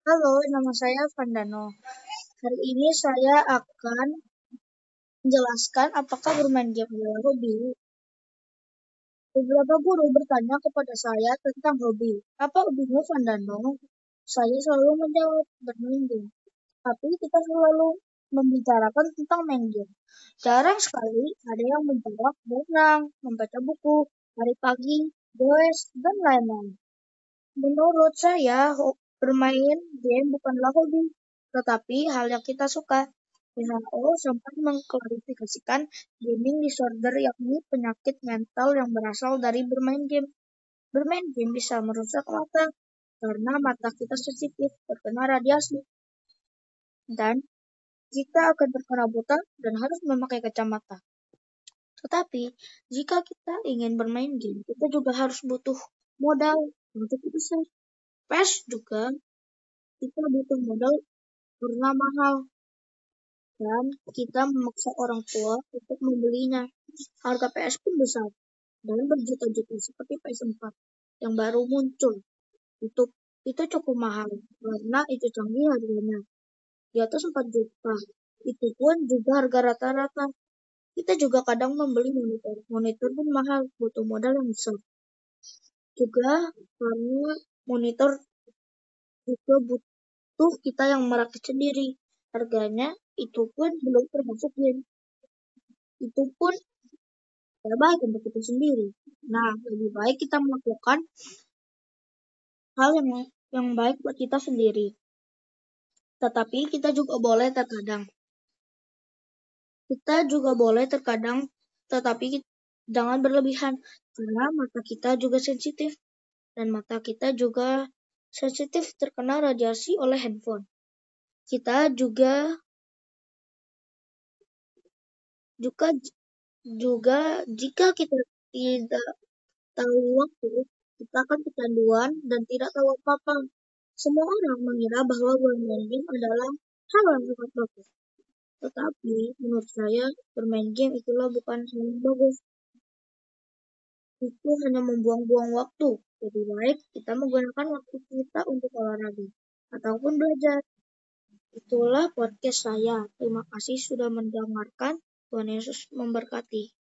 Halo, nama saya Vandano. Hari ini saya akan menjelaskan apakah bermain game adalah hobi. Beberapa guru bertanya kepada saya tentang hobi. Apa hobimu, Vandano? Saya selalu menjawab bermain game. Tapi kita selalu membicarakan tentang main game. Jarang sekali ada yang menjawab berenang, membaca buku, hari pagi, goes, dan lain-lain. Menurut saya, bermain game bukanlah hobi, tetapi hal yang kita suka. WHO sempat mengklarifikasikan gaming disorder yakni penyakit mental yang berasal dari bermain game. Bermain game bisa merusak mata karena mata kita sensitif terkena radiasi. Dan kita akan terkena buta dan harus memakai kacamata. Tetapi, jika kita ingin bermain game, kita juga harus butuh modal untuk besar. PES juga kita butuh modal karena mahal dan kita memaksa orang tua untuk membelinya. Harga PS pun besar dan berjuta-juta seperti PS4 yang baru muncul. Itu itu cukup mahal karena itu canggih harganya. Di atas 4 juta. Itu pun juga harga rata-rata. Kita juga kadang membeli monitor. Monitor pun mahal, butuh modal yang besar. Juga karena monitor juga butuh kita yang merakit sendiri. Harganya itu pun belum termasuk game. Itu pun tidak baik untuk kita sendiri. Nah, lebih baik kita melakukan hal yang yang baik buat kita sendiri. Tetapi kita juga boleh terkadang. Kita juga boleh terkadang, tetapi jangan berlebihan karena mata kita juga sensitif dan mata kita juga sensitif terkena radiasi oleh handphone. Kita juga juga juga jika kita tidak tahu waktu, kita akan kecanduan dan tidak tahu apa-apa. Semua orang mengira bahwa bermain game adalah hal yang sangat bagus. Tetapi menurut saya bermain game itulah bukan hal yang bagus. Itu hanya membuang-buang waktu. Lebih baik kita menggunakan waktu kita untuk olahraga ataupun belajar. Itulah podcast saya. Terima kasih sudah mendengarkan. Tuhan Yesus memberkati.